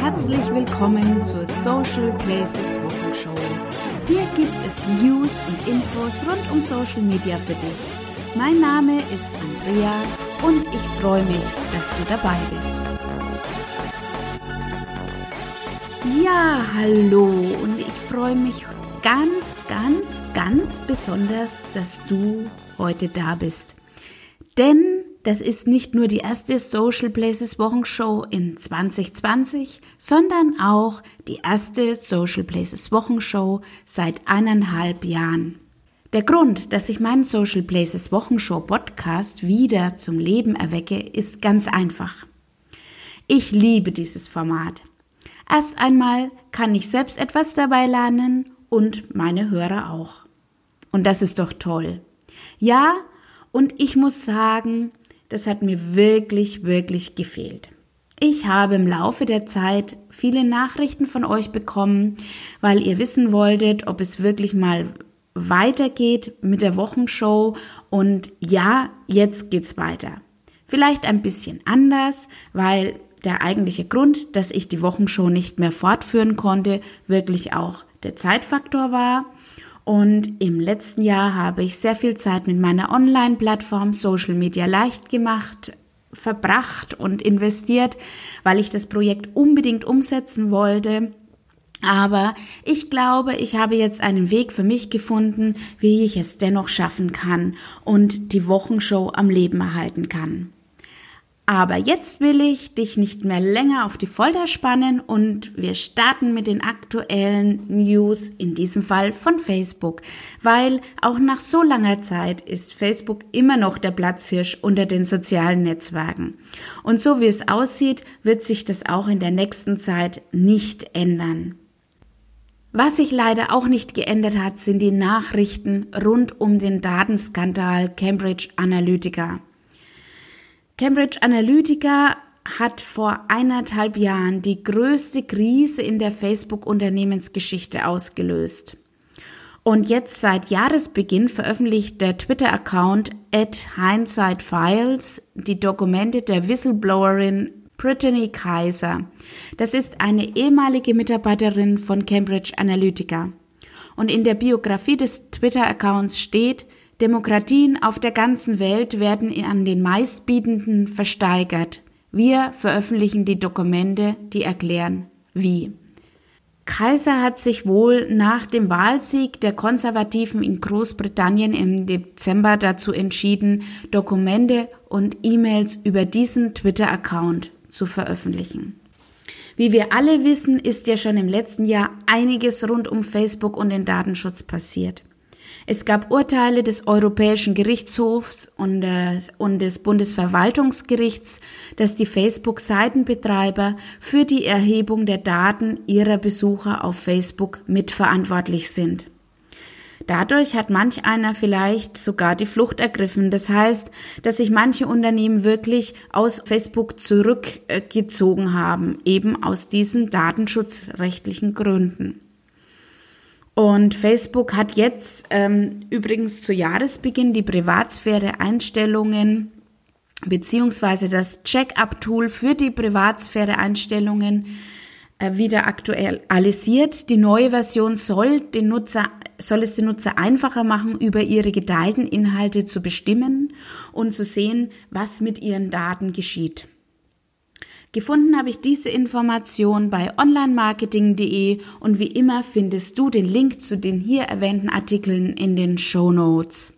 herzlich willkommen zur Social Places Wochenshow. Hier gibt es News und Infos rund um Social Media für dich. Mein Name ist Andrea und ich freue mich, dass du dabei bist. Ja, hallo und ich freue mich ganz, ganz, ganz besonders, dass du heute da bist. Denn das ist nicht nur die erste Social Places Wochenshow in 2020, sondern auch die erste Social Places Wochenshow seit eineinhalb Jahren. Der Grund, dass ich meinen Social Places Wochenshow Podcast wieder zum Leben erwecke, ist ganz einfach. Ich liebe dieses Format. Erst einmal kann ich selbst etwas dabei lernen und meine Hörer auch. Und das ist doch toll. Ja, und ich muss sagen, das hat mir wirklich, wirklich gefehlt. Ich habe im Laufe der Zeit viele Nachrichten von euch bekommen, weil ihr wissen wolltet, ob es wirklich mal weitergeht mit der Wochenshow. Und ja, jetzt geht's weiter. Vielleicht ein bisschen anders, weil der eigentliche Grund, dass ich die Wochenshow nicht mehr fortführen konnte, wirklich auch der Zeitfaktor war. Und im letzten Jahr habe ich sehr viel Zeit mit meiner Online-Plattform Social Media leicht gemacht, verbracht und investiert, weil ich das Projekt unbedingt umsetzen wollte. Aber ich glaube, ich habe jetzt einen Weg für mich gefunden, wie ich es dennoch schaffen kann und die Wochenshow am Leben erhalten kann. Aber jetzt will ich dich nicht mehr länger auf die Folter spannen und wir starten mit den aktuellen News, in diesem Fall von Facebook, weil auch nach so langer Zeit ist Facebook immer noch der Platzhirsch unter den sozialen Netzwerken. Und so wie es aussieht, wird sich das auch in der nächsten Zeit nicht ändern. Was sich leider auch nicht geändert hat, sind die Nachrichten rund um den Datenskandal Cambridge Analytica. Cambridge Analytica hat vor eineinhalb Jahren die größte Krise in der Facebook-Unternehmensgeschichte ausgelöst. Und jetzt seit Jahresbeginn veröffentlicht der Twitter-Account at hindsightfiles die Dokumente der Whistleblowerin Brittany Kaiser. Das ist eine ehemalige Mitarbeiterin von Cambridge Analytica. Und in der Biografie des Twitter-Accounts steht, Demokratien auf der ganzen Welt werden an den meistbietenden versteigert. Wir veröffentlichen die Dokumente, die erklären, wie. Kaiser hat sich wohl nach dem Wahlsieg der Konservativen in Großbritannien im Dezember dazu entschieden, Dokumente und E-Mails über diesen Twitter-Account zu veröffentlichen. Wie wir alle wissen, ist ja schon im letzten Jahr einiges rund um Facebook und den Datenschutz passiert. Es gab Urteile des Europäischen Gerichtshofs und des, und des Bundesverwaltungsgerichts, dass die Facebook-Seitenbetreiber für die Erhebung der Daten ihrer Besucher auf Facebook mitverantwortlich sind. Dadurch hat manch einer vielleicht sogar die Flucht ergriffen. Das heißt, dass sich manche Unternehmen wirklich aus Facebook zurückgezogen haben, eben aus diesen datenschutzrechtlichen Gründen. Und Facebook hat jetzt ähm, übrigens zu Jahresbeginn die Privatsphäre-Einstellungen beziehungsweise das Check-up-Tool für die Privatsphäre-Einstellungen äh, wieder aktualisiert. Die neue Version soll den Nutzer soll es den Nutzer einfacher machen, über ihre geteilten Inhalte zu bestimmen und zu sehen, was mit ihren Daten geschieht. Gefunden habe ich diese Information bei onlinemarketing.de und wie immer findest du den Link zu den hier erwähnten Artikeln in den Show Notes.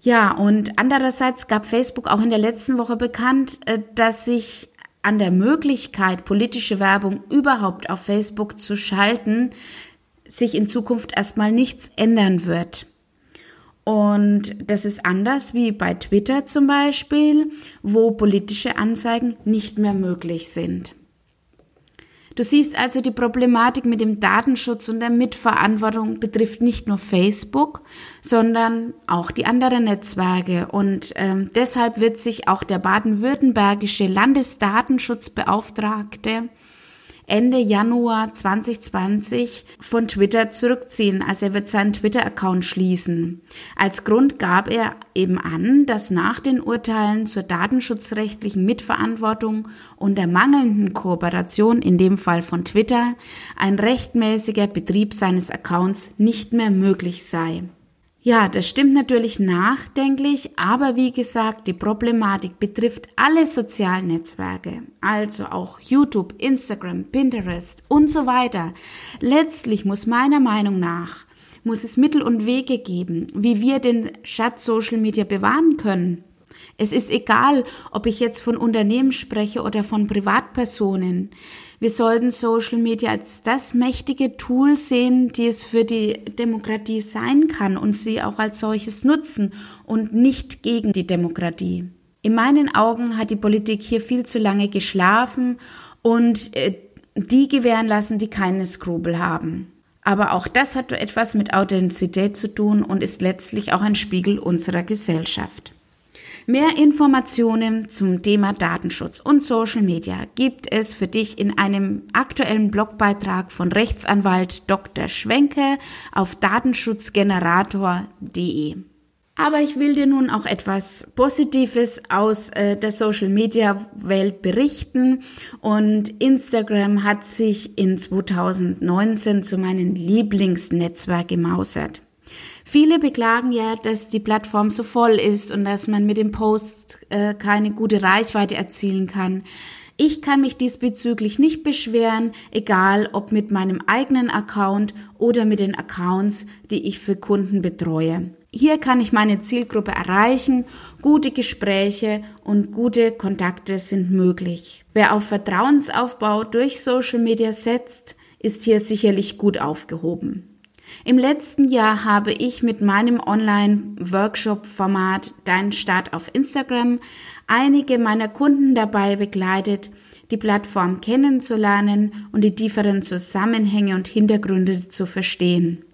Ja, und andererseits gab Facebook auch in der letzten Woche bekannt, äh, dass sich an der Möglichkeit, politische Werbung überhaupt auf Facebook zu schalten, sich in Zukunft erstmal nichts ändern wird. Und das ist anders wie bei Twitter zum Beispiel, wo politische Anzeigen nicht mehr möglich sind. Du siehst also, die Problematik mit dem Datenschutz und der Mitverantwortung betrifft nicht nur Facebook, sondern auch die anderen Netzwerke. Und ähm, deshalb wird sich auch der baden-württembergische Landesdatenschutzbeauftragte Ende Januar 2020 von Twitter zurückziehen. Also er wird seinen Twitter-Account schließen. Als Grund gab er eben an, dass nach den Urteilen zur datenschutzrechtlichen Mitverantwortung und der mangelnden Kooperation, in dem Fall von Twitter, ein rechtmäßiger Betrieb seines Accounts nicht mehr möglich sei. Ja, das stimmt natürlich nachdenklich, aber wie gesagt, die Problematik betrifft alle sozialen Netzwerke, also auch YouTube, Instagram, Pinterest und so weiter. Letztlich muss meiner Meinung nach, muss es Mittel und Wege geben, wie wir den Schatz Social Media bewahren können. Es ist egal, ob ich jetzt von Unternehmen spreche oder von Privatpersonen. Wir sollten Social Media als das mächtige Tool sehen, die es für die Demokratie sein kann und sie auch als solches nutzen und nicht gegen die Demokratie. In meinen Augen hat die Politik hier viel zu lange geschlafen und äh, die gewähren lassen, die keine Skrupel haben. Aber auch das hat etwas mit Authentizität zu tun und ist letztlich auch ein Spiegel unserer Gesellschaft. Mehr Informationen zum Thema Datenschutz und Social Media gibt es für dich in einem aktuellen Blogbeitrag von Rechtsanwalt Dr. Schwenke auf datenschutzgenerator.de. Aber ich will dir nun auch etwas Positives aus äh, der Social Media Welt berichten und Instagram hat sich in 2019 zu meinem Lieblingsnetzwerk gemausert. Viele beklagen ja, dass die Plattform so voll ist und dass man mit dem Post äh, keine gute Reichweite erzielen kann. Ich kann mich diesbezüglich nicht beschweren, egal ob mit meinem eigenen Account oder mit den Accounts, die ich für Kunden betreue. Hier kann ich meine Zielgruppe erreichen, gute Gespräche und gute Kontakte sind möglich. Wer auf Vertrauensaufbau durch Social Media setzt, ist hier sicherlich gut aufgehoben. Im letzten Jahr habe ich mit meinem Online-Workshop-Format Dein Start auf Instagram einige meiner Kunden dabei begleitet, die Plattform kennenzulernen und die tieferen Zusammenhänge und Hintergründe zu verstehen.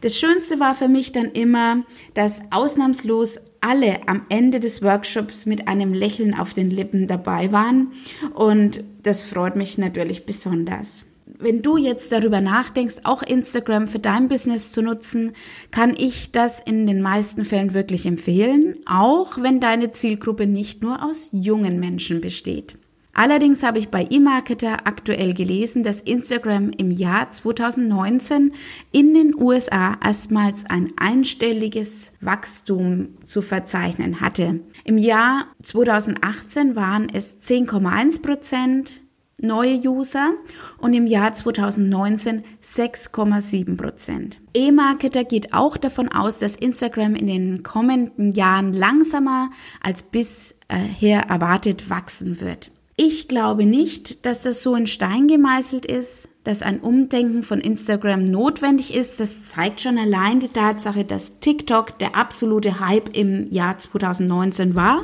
Das Schönste war für mich dann immer, dass ausnahmslos alle am Ende des Workshops mit einem Lächeln auf den Lippen dabei waren und das freut mich natürlich besonders wenn du jetzt darüber nachdenkst, auch Instagram für dein Business zu nutzen, kann ich das in den meisten Fällen wirklich empfehlen, auch wenn deine Zielgruppe nicht nur aus jungen Menschen besteht. Allerdings habe ich bei eMarketer aktuell gelesen, dass Instagram im Jahr 2019 in den USA erstmals ein einstelliges Wachstum zu verzeichnen hatte. Im Jahr 2018 waren es 10,1 Prozent, neue User und im Jahr 2019 6,7 Prozent. E-Marketer geht auch davon aus, dass Instagram in den kommenden Jahren langsamer als bisher erwartet wachsen wird. Ich glaube nicht, dass das so in Stein gemeißelt ist, dass ein Umdenken von Instagram notwendig ist. Das zeigt schon allein die Tatsache, dass TikTok der absolute Hype im Jahr 2019 war.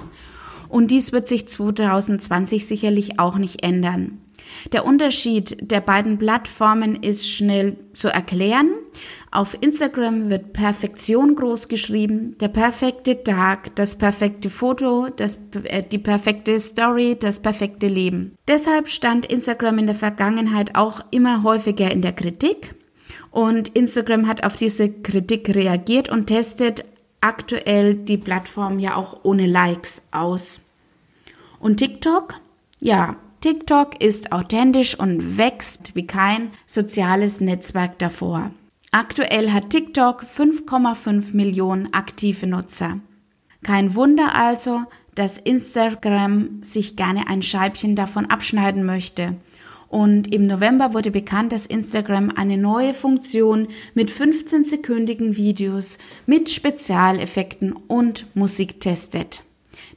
Und dies wird sich 2020 sicherlich auch nicht ändern. Der Unterschied der beiden Plattformen ist schnell zu erklären. Auf Instagram wird Perfektion groß geschrieben, der perfekte Tag, das perfekte Foto, das, äh, die perfekte Story, das perfekte Leben. Deshalb stand Instagram in der Vergangenheit auch immer häufiger in der Kritik. Und Instagram hat auf diese Kritik reagiert und testet aktuell die Plattform ja auch ohne Likes aus. Und TikTok? Ja, TikTok ist authentisch und wächst wie kein soziales Netzwerk davor. Aktuell hat TikTok 5,5 Millionen aktive Nutzer. Kein Wunder also, dass Instagram sich gerne ein Scheibchen davon abschneiden möchte. Und im November wurde bekannt, dass Instagram eine neue Funktion mit 15-sekündigen Videos mit Spezialeffekten und Musik testet,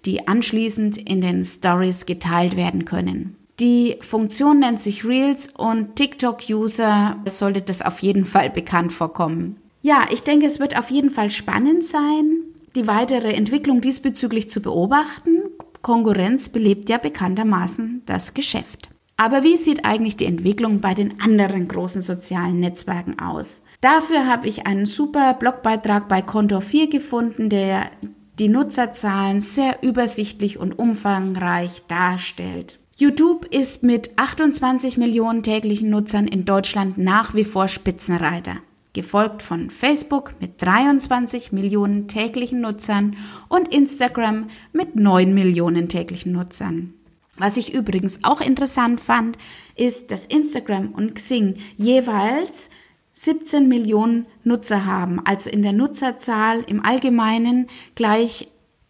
die anschließend in den Stories geteilt werden können. Die Funktion nennt sich Reels und TikTok-User sollte das auf jeden Fall bekannt vorkommen. Ja, ich denke, es wird auf jeden Fall spannend sein, die weitere Entwicklung diesbezüglich zu beobachten. Konkurrenz belebt ja bekanntermaßen das Geschäft. Aber wie sieht eigentlich die Entwicklung bei den anderen großen sozialen Netzwerken aus? Dafür habe ich einen super Blogbeitrag bei Kontor 4 gefunden, der die Nutzerzahlen sehr übersichtlich und umfangreich darstellt. YouTube ist mit 28 Millionen täglichen Nutzern in Deutschland nach wie vor Spitzenreiter, gefolgt von Facebook mit 23 Millionen täglichen Nutzern und Instagram mit 9 Millionen täglichen Nutzern. Was ich übrigens auch interessant fand, ist, dass Instagram und Xing jeweils 17 Millionen Nutzer haben, also in der Nutzerzahl im Allgemeinen gleich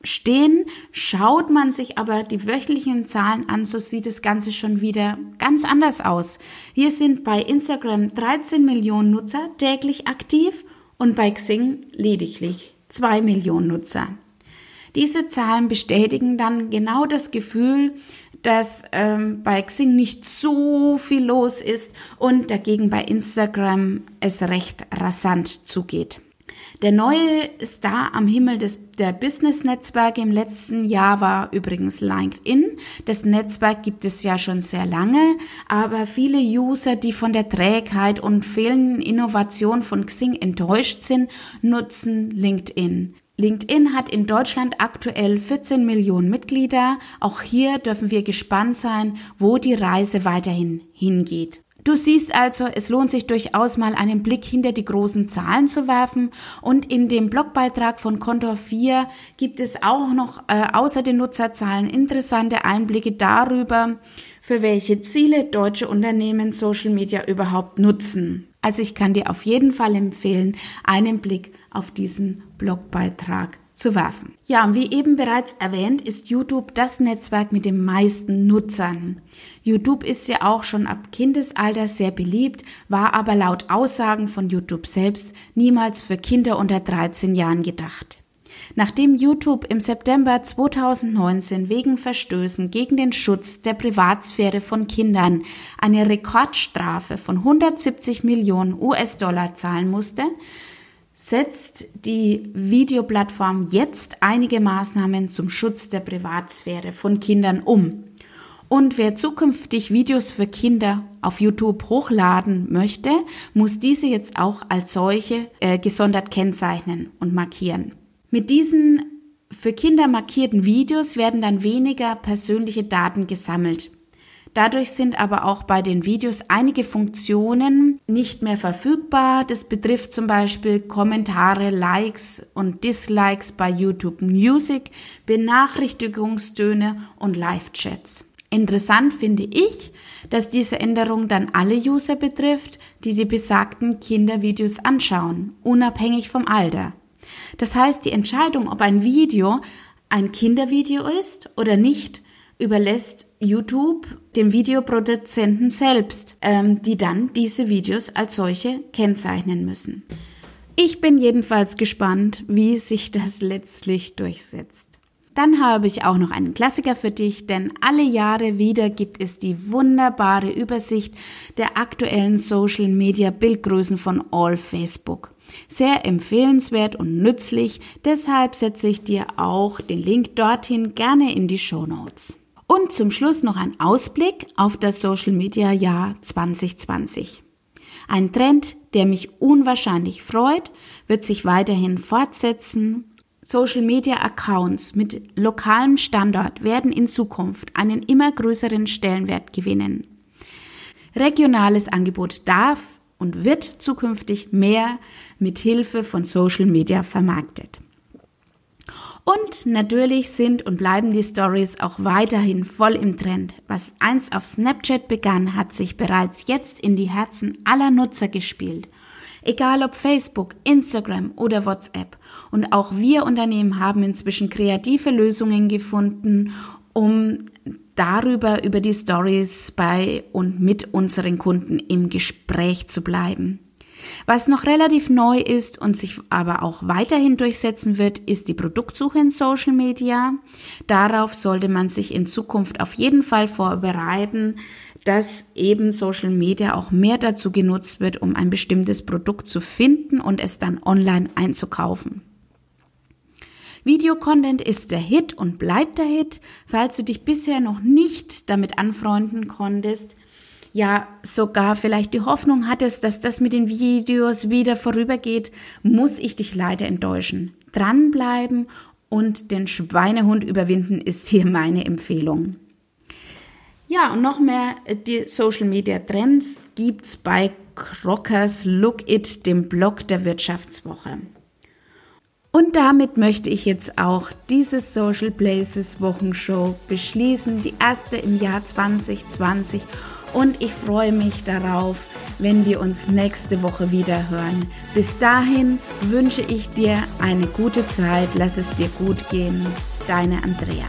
stehen. Schaut man sich aber die wöchentlichen Zahlen an, so sieht das Ganze schon wieder ganz anders aus. Hier sind bei Instagram 13 Millionen Nutzer täglich aktiv und bei Xing lediglich 2 Millionen Nutzer. Diese Zahlen bestätigen dann genau das Gefühl, dass ähm, bei Xing nicht so viel los ist und dagegen bei Instagram es recht rasant zugeht. Der neue Star am Himmel des, der Business-Netzwerke im letzten Jahr war übrigens LinkedIn. Das Netzwerk gibt es ja schon sehr lange, aber viele User, die von der Trägheit und fehlenden Innovation von Xing enttäuscht sind, nutzen LinkedIn. LinkedIn hat in Deutschland aktuell 14 Millionen Mitglieder. Auch hier dürfen wir gespannt sein, wo die Reise weiterhin hingeht. Du siehst also, es lohnt sich durchaus mal einen Blick hinter die großen Zahlen zu werfen und in dem Blogbeitrag von Kontor 4 gibt es auch noch äh, außer den Nutzerzahlen interessante Einblicke darüber, für welche Ziele deutsche Unternehmen Social Media überhaupt nutzen. Also ich kann dir auf jeden Fall empfehlen, einen Blick auf diesen Blogbeitrag zu werfen. Ja, und wie eben bereits erwähnt, ist YouTube das Netzwerk mit den meisten Nutzern. YouTube ist ja auch schon ab Kindesalter sehr beliebt, war aber laut Aussagen von YouTube selbst niemals für Kinder unter 13 Jahren gedacht. Nachdem YouTube im September 2019 wegen Verstößen gegen den Schutz der Privatsphäre von Kindern eine Rekordstrafe von 170 Millionen US-Dollar zahlen musste, setzt die Videoplattform jetzt einige Maßnahmen zum Schutz der Privatsphäre von Kindern um. Und wer zukünftig Videos für Kinder auf YouTube hochladen möchte, muss diese jetzt auch als solche äh, gesondert kennzeichnen und markieren. Mit diesen für Kinder markierten Videos werden dann weniger persönliche Daten gesammelt. Dadurch sind aber auch bei den Videos einige Funktionen nicht mehr verfügbar. Das betrifft zum Beispiel Kommentare, Likes und Dislikes bei YouTube Music, Benachrichtigungstöne und Live-Chats. Interessant finde ich, dass diese Änderung dann alle User betrifft, die die besagten Kindervideos anschauen, unabhängig vom Alter. Das heißt, die Entscheidung, ob ein Video ein Kindervideo ist oder nicht, überlässt YouTube dem Videoproduzenten selbst, ähm, die dann diese Videos als solche kennzeichnen müssen. Ich bin jedenfalls gespannt, wie sich das letztlich durchsetzt. Dann habe ich auch noch einen Klassiker für dich, denn alle Jahre wieder gibt es die wunderbare Übersicht der aktuellen Social Media Bildgrößen von All Facebook. Sehr empfehlenswert und nützlich, deshalb setze ich dir auch den Link dorthin gerne in die Show Notes. Und zum Schluss noch ein Ausblick auf das Social Media Jahr 2020. Ein Trend, der mich unwahrscheinlich freut, wird sich weiterhin fortsetzen. Social Media Accounts mit lokalem Standort werden in Zukunft einen immer größeren Stellenwert gewinnen. Regionales Angebot darf und wird zukünftig mehr mit Hilfe von Social Media vermarktet. Und natürlich sind und bleiben die Stories auch weiterhin voll im Trend. Was einst auf Snapchat begann, hat sich bereits jetzt in die Herzen aller Nutzer gespielt. Egal ob Facebook, Instagram oder WhatsApp. Und auch wir Unternehmen haben inzwischen kreative Lösungen gefunden, um darüber, über die Stories bei und mit unseren Kunden im Gespräch zu bleiben. Was noch relativ neu ist und sich aber auch weiterhin durchsetzen wird, ist die Produktsuche in Social Media. Darauf sollte man sich in Zukunft auf jeden Fall vorbereiten, dass eben Social Media auch mehr dazu genutzt wird, um ein bestimmtes Produkt zu finden und es dann online einzukaufen. Videocontent ist der Hit und bleibt der Hit. Falls du dich bisher noch nicht damit anfreunden konntest, ja sogar vielleicht die Hoffnung hattest, dass das mit den Videos wieder vorübergeht, muss ich dich leider enttäuschen. Dranbleiben und den Schweinehund überwinden ist hier meine Empfehlung. Ja, und noch mehr äh, die Social Media Trends gibt's bei Crockers Look It, dem Blog der Wirtschaftswoche. Und damit möchte ich jetzt auch diese Social Places Wochenshow beschließen, die erste im Jahr 2020. Und ich freue mich darauf, wenn wir uns nächste Woche wieder hören. Bis dahin wünsche ich dir eine gute Zeit, lass es dir gut gehen. Deine Andrea.